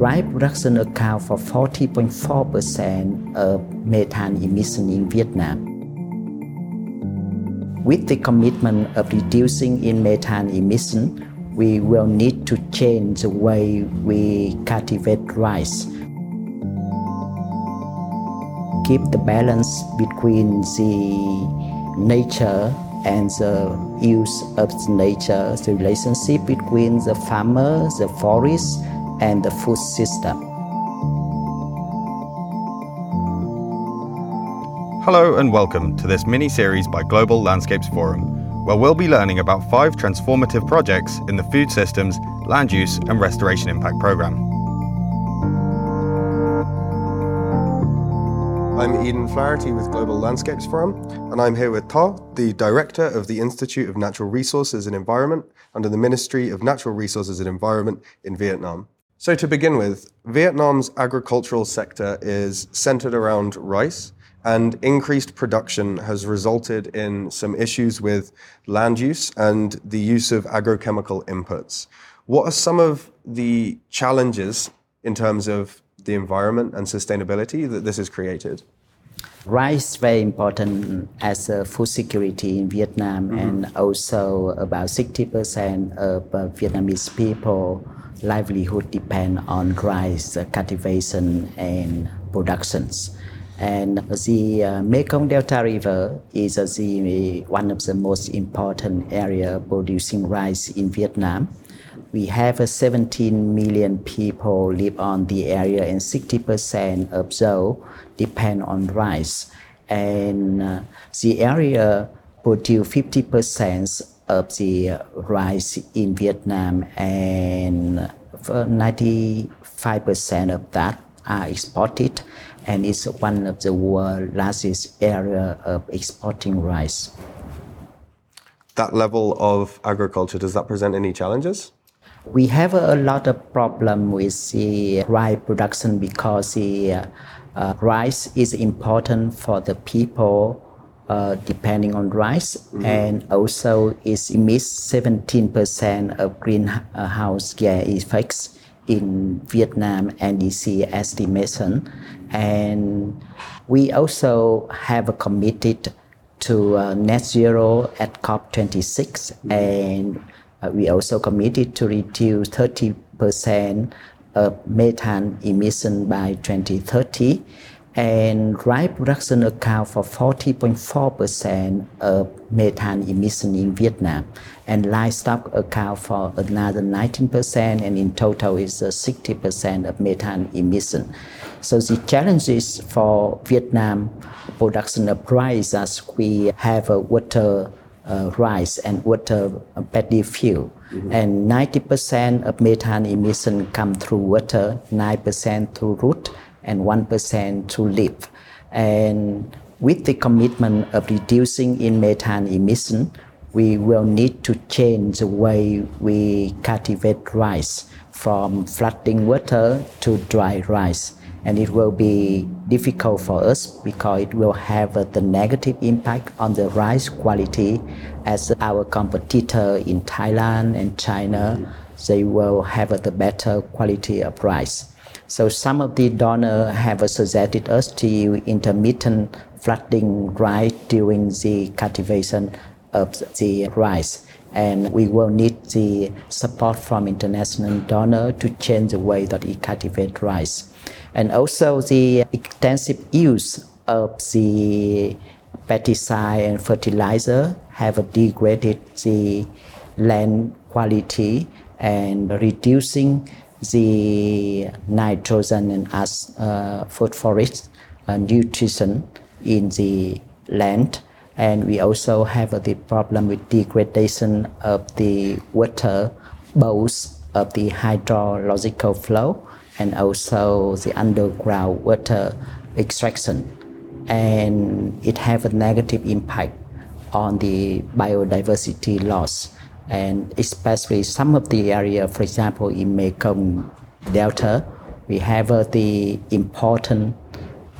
rice production accounts for 40.4% of methane emission in Vietnam. With the commitment of reducing in methane emission, we will need to change the way we cultivate rice. Keep the balance between the nature and the use of nature, the relationship between the farmer, the forest, and the food system. Hello and welcome to this mini series by Global Landscapes Forum, where we'll be learning about five transformative projects in the Food Systems, Land Use and Restoration Impact Programme. I'm Eden Flaherty with Global Landscapes Forum, and I'm here with Tho, the Director of the Institute of Natural Resources and Environment under the Ministry of Natural Resources and Environment in Vietnam. So, to begin with, Vietnam's agricultural sector is centered around rice, and increased production has resulted in some issues with land use and the use of agrochemical inputs. What are some of the challenges in terms of the environment and sustainability that this has created? Rice is very important as a food security in Vietnam, mm-hmm. and also about 60% of Vietnamese people livelihood depend on rice cultivation and productions. And the uh, Mekong Delta River is uh, the, one of the most important area producing rice in Vietnam we have 17 million people live on the area and 60% of those depend on rice and uh, the area produce 50% of the rice in Vietnam and 95% of that are exported and it's one of the world's largest area of exporting rice. That level of agriculture, does that present any challenges? We have a lot of problem with the rice production because the uh, rice is important for the people uh, depending on rice mm-hmm. and also it emits 17% of greenhouse gas effects in Vietnam NDC estimation and we also have committed to uh, net zero at COP26 mm-hmm. and uh, we also committed to reduce 30% of methane emission by 2030 and rice production account for 40.4% of methane emission in Vietnam and livestock account for another 19% and in total is 60% of methane emission. So the challenges for Vietnam production of rice as we have a water uh, rice and water paddy field. Mm-hmm. And 90% of methane emission come through water, 9% through root, and 1% to live. And with the commitment of reducing in methane emission, we will need to change the way we cultivate rice from flooding water to dry rice and it will be difficult for us because it will have the negative impact on the rice quality as our competitor in Thailand and China they will have the better quality of rice so some of the donors have suggested us to intermittent flooding rice during the cultivation of the rice. And we will need the support from international donor to change the way that we cultivate rice. And also the extensive use of the pesticide and fertilizer have degraded the land quality and reducing the nitrogen and uh, phosphorus uh, nutrition in the land and we also have the problem with degradation of the water both of the hydrological flow and also the underground water extraction. And it have a negative impact on the biodiversity loss. And especially some of the area, for example, in Mekong Delta, we have uh, the important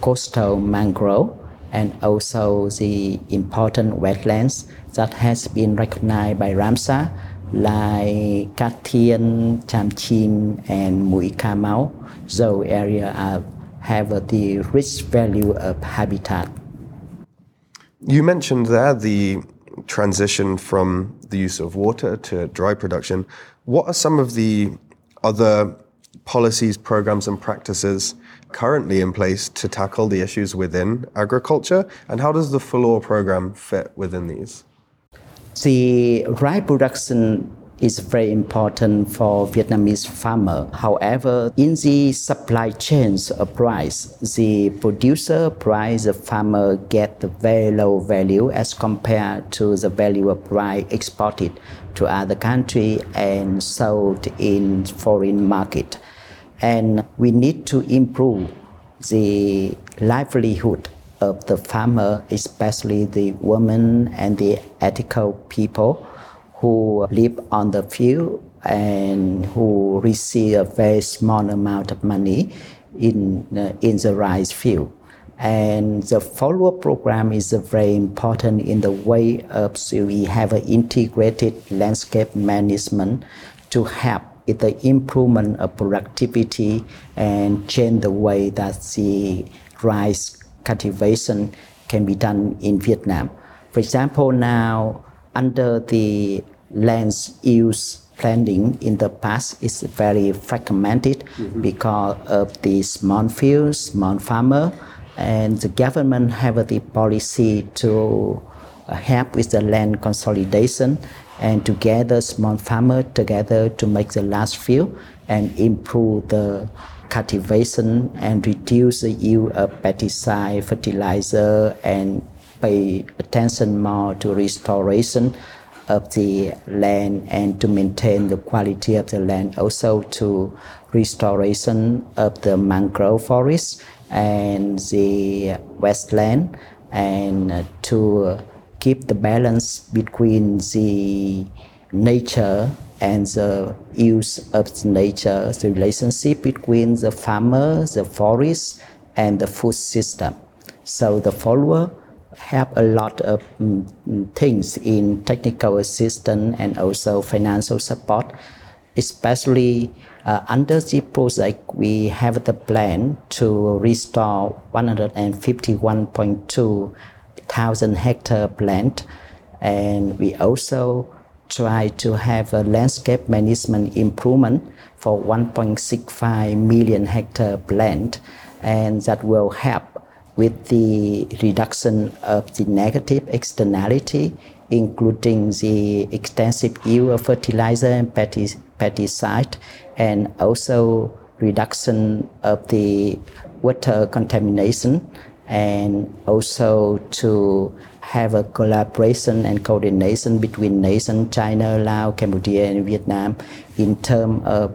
coastal mangrove and also the important wetlands that has been recognized by Ramsar like Cát Tiên, Tràm Chim, and Mũi Cà Mau. Those areas are, have the rich value of habitat. You mentioned there the transition from the use of water to dry production. What are some of the other policies, programs, and practices currently in place to tackle the issues within agriculture? And how does the FOLUR program fit within these? The rice production is very important for Vietnamese farmer. However, in the supply chains of rice, the producer price the farmer get the very low value as compared to the value of rice exported to other country and sold in foreign market. And we need to improve the livelihood of the farmer, especially the women and the ethical people who live on the field and who receive a very small amount of money in, uh, in the rice field. And the FOLUR program is very important in the way of so we have an integrated landscape management to help with the improvement of productivity and change the way that the rice cultivation can be done in Vietnam. For example, now under the land use planning in the past is very fragmented mm-hmm. because of the small fields, small farmer, and the government have the policy to help with the land consolidation and to gather small farmer together to make the large field and improve the cultivation and reduce the use of pesticide, fertilizer, and pay attention more to restoration of the land and to maintain the quality of the land, also to restoration of the mangrove forest and the wetland, and to keep the balance between the nature and the use of the nature, the relationship between the farmer, the forest, and the food system. So the FOLUR have a lot of um, things in technical assistance and also financial support, especially uh, under the project, we have the plan to restore 151.2 thousand hectare plant, and we also try to have a landscape management improvement for 1.65 million hectare plant, and that will help with the reduction of the negative externality, including the extensive use of fertilizer and pesticide, and also reduction of the water contamination, and also to have a collaboration and coordination between nations, China, Laos, Cambodia, and Vietnam in terms of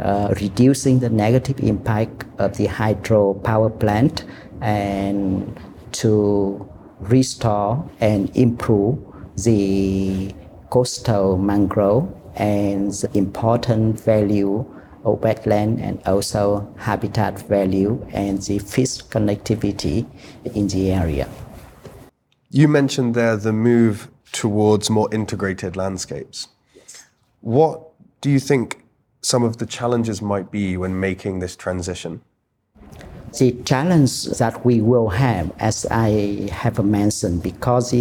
uh, reducing the negative impact of the hydropower plant and to restore and improve the coastal mangrove and the important value of wetland and also habitat value and the fish connectivity in the area. You mentioned there the move towards more integrated landscapes. What do you think some of the challenges might be when making this transition? the challenge that we will have, as I have mentioned, because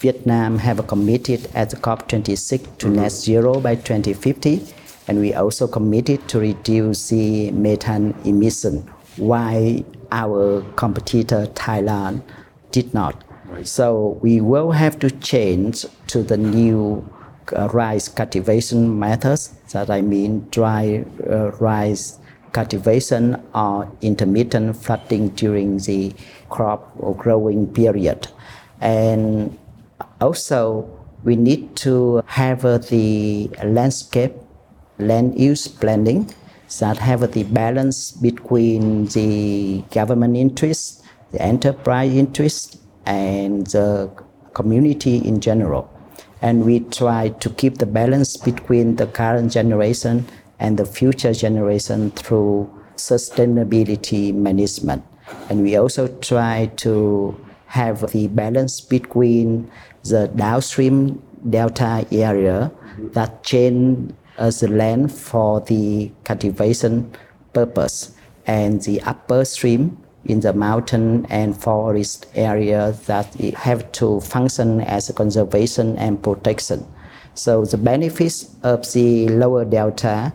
Vietnam have committed at the COP26 to mm-hmm. net zero by 2050, and we also committed to reduce the methane emission, while our competitor Thailand did not. Right. So we will have to change to the new rice cultivation methods. That I mean, dry uh, rice cultivation or intermittent flooding during the crop or growing period. And also, we need to have the landscape land use planning that have the balance between the government interests, the enterprise interests, and the community in general. And we try to keep the balance between the current generation and the future generation through sustainability management. And we also try to have the balance between the downstream delta area that change as the land for the cultivation purpose and the upper stream in the mountain and forest area that have to function as conservation and protection. So the benefits of the lower delta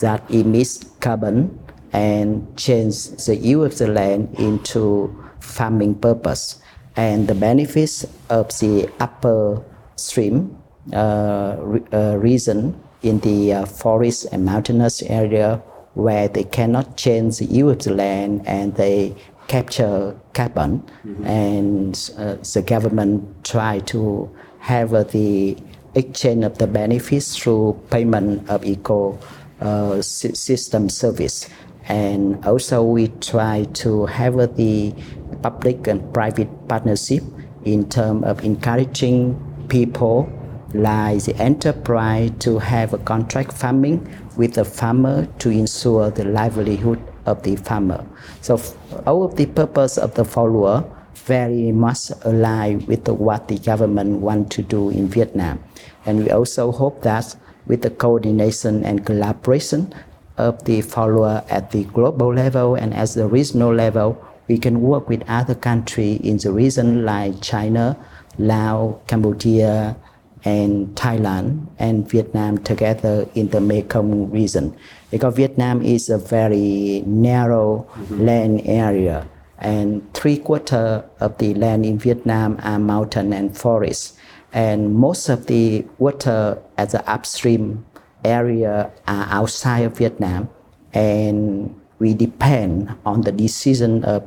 that emits carbon and change the use of the land into farming purpose and the benefits of the upper stream uh, re- uh, region in the uh, forest and mountainous area where they cannot change the use of the land and they capture carbon mm-hmm. and uh, the government try to have uh, the exchange of the benefits through payment of eco uh, system service and also we try to have uh, the public and private partnership in terms of encouraging people like the enterprise to have a contract farming with the farmer to ensure the livelihood of the farmer. So all of the purpose of the FOLUR very much align with what the government want to do in Vietnam. And we also hope that with the coordination and collaboration of the FOLUR at the global level and at the regional level, we can work with other countries in the region like China, Laos, Cambodia, and Thailand and Vietnam together in the Mekong region. Because Vietnam is a very narrow mm-hmm. land area and three quarter of the land in Vietnam are mountain and forest. And most of the water at the upstream area are outside of Vietnam and we depend on the decision of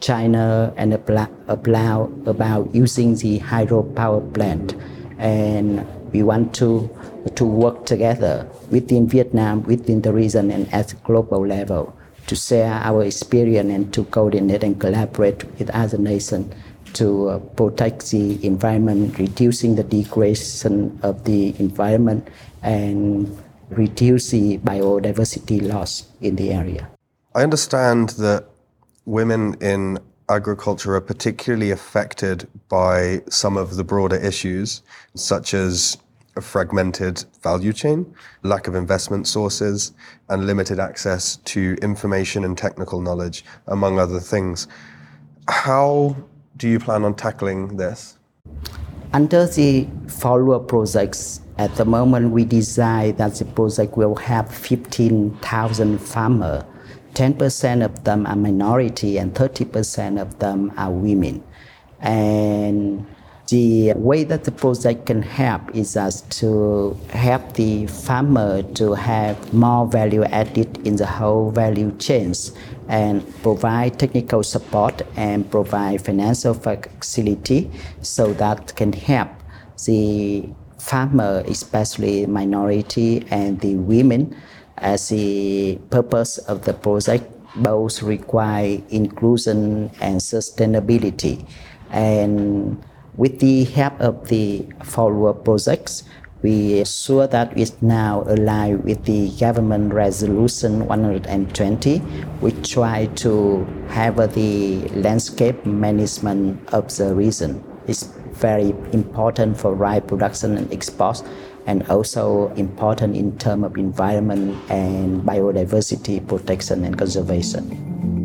China and about, about using the hydropower plant and we want to to work together within Vietnam, within the region, and at global level to share our experience and to coordinate and collaborate with other nations to uh, protect the environment, reducing the degradation of the environment, and reduce the biodiversity loss in the area. I understand that women in agriculture are particularly affected by some of the broader issues, such as a fragmented value chain, lack of investment sources, and limited access to information and technical knowledge, among other things. How do you plan on tackling this? Under the FOLUR projects, at the moment we design that the project will have 15,000 farmers 10% of them are minority and 30% of them are women. And the way that the project can help is us to help the farmer to have more value added in the whole value chains and provide technical support and provide financial facility so that can help the farmer, especially minority and the women, as the purpose of the project both require inclusion and sustainability. And with the help of the FOLUR projects, we ensure that it's now aligned with the government resolution 120, which try to have the landscape management of the region. It's very important for rice production and export and also important in terms of environment and biodiversity protection and conservation.